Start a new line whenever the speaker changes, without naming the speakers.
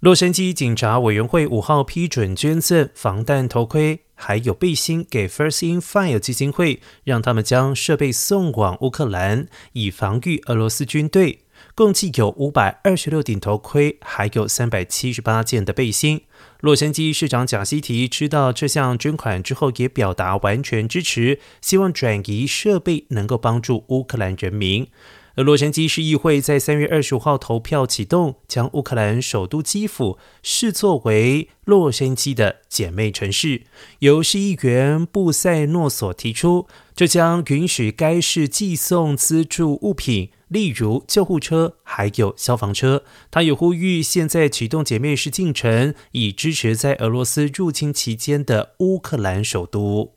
洛杉矶警察委员会五号批准捐赠防弹头盔还有背心给 First in Fire 基金会，让他们将设备送往乌克兰，以防御俄罗斯军队。共计有五百二十六顶头盔，还有三百七十八件的背心。洛杉矶市长贾西提知道这项捐款之后，也表达完全支持，希望转移设备能够帮助乌克兰人民。而洛杉矶市议会在三月二十五号投票启动，将乌克兰首都基辅视作为洛杉矶的姐妹城市。由市议员布塞诺所提出，这将允许该市寄送资助物品。例如救护车，还有消防车。他也呼吁现在启动姐妹市进程，以支持在俄罗斯入侵期间的乌克兰首都。